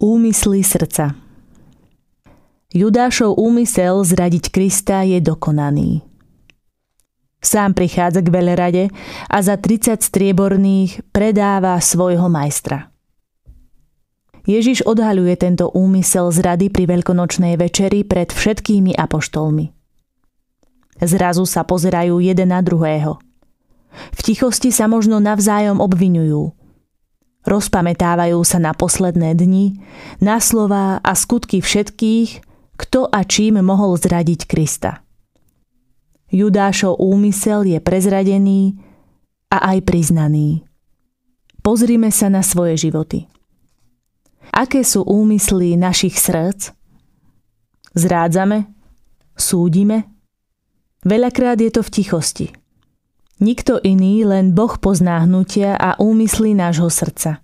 Úmysly srdca Judášov úmysel zradiť Krista je dokonaný. Sám prichádza k velerade a za 30 strieborných predáva svojho majstra. Ježiš odhaľuje tento úmysel zrady pri veľkonočnej večeri pred všetkými apoštolmi. Zrazu sa pozerajú jeden na druhého. V tichosti sa možno navzájom obvinujú – Rozpamätávajú sa na posledné dni, na slová a skutky všetkých, kto a čím mohol zradiť Krista. Judášov úmysel je prezradený a aj priznaný. Pozrime sa na svoje životy. Aké sú úmysly našich srdc? Zrádzame? Súdime? Veľakrát je to v tichosti – Nikto iný, len Boh pozná hnutia a úmysly nášho srdca.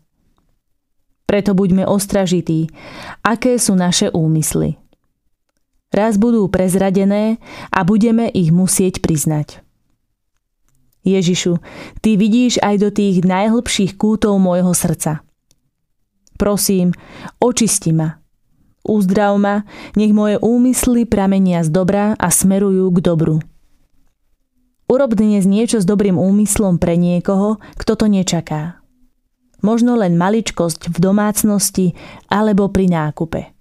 Preto buďme ostražití, aké sú naše úmysly. Raz budú prezradené a budeme ich musieť priznať. Ježišu, Ty vidíš aj do tých najhlbších kútov môjho srdca. Prosím, očisti ma. Uzdrav ma, nech moje úmysly pramenia z dobra a smerujú k dobru. Urob dnes niečo s dobrým úmyslom pre niekoho, kto to nečaká. Možno len maličkosť v domácnosti alebo pri nákupe.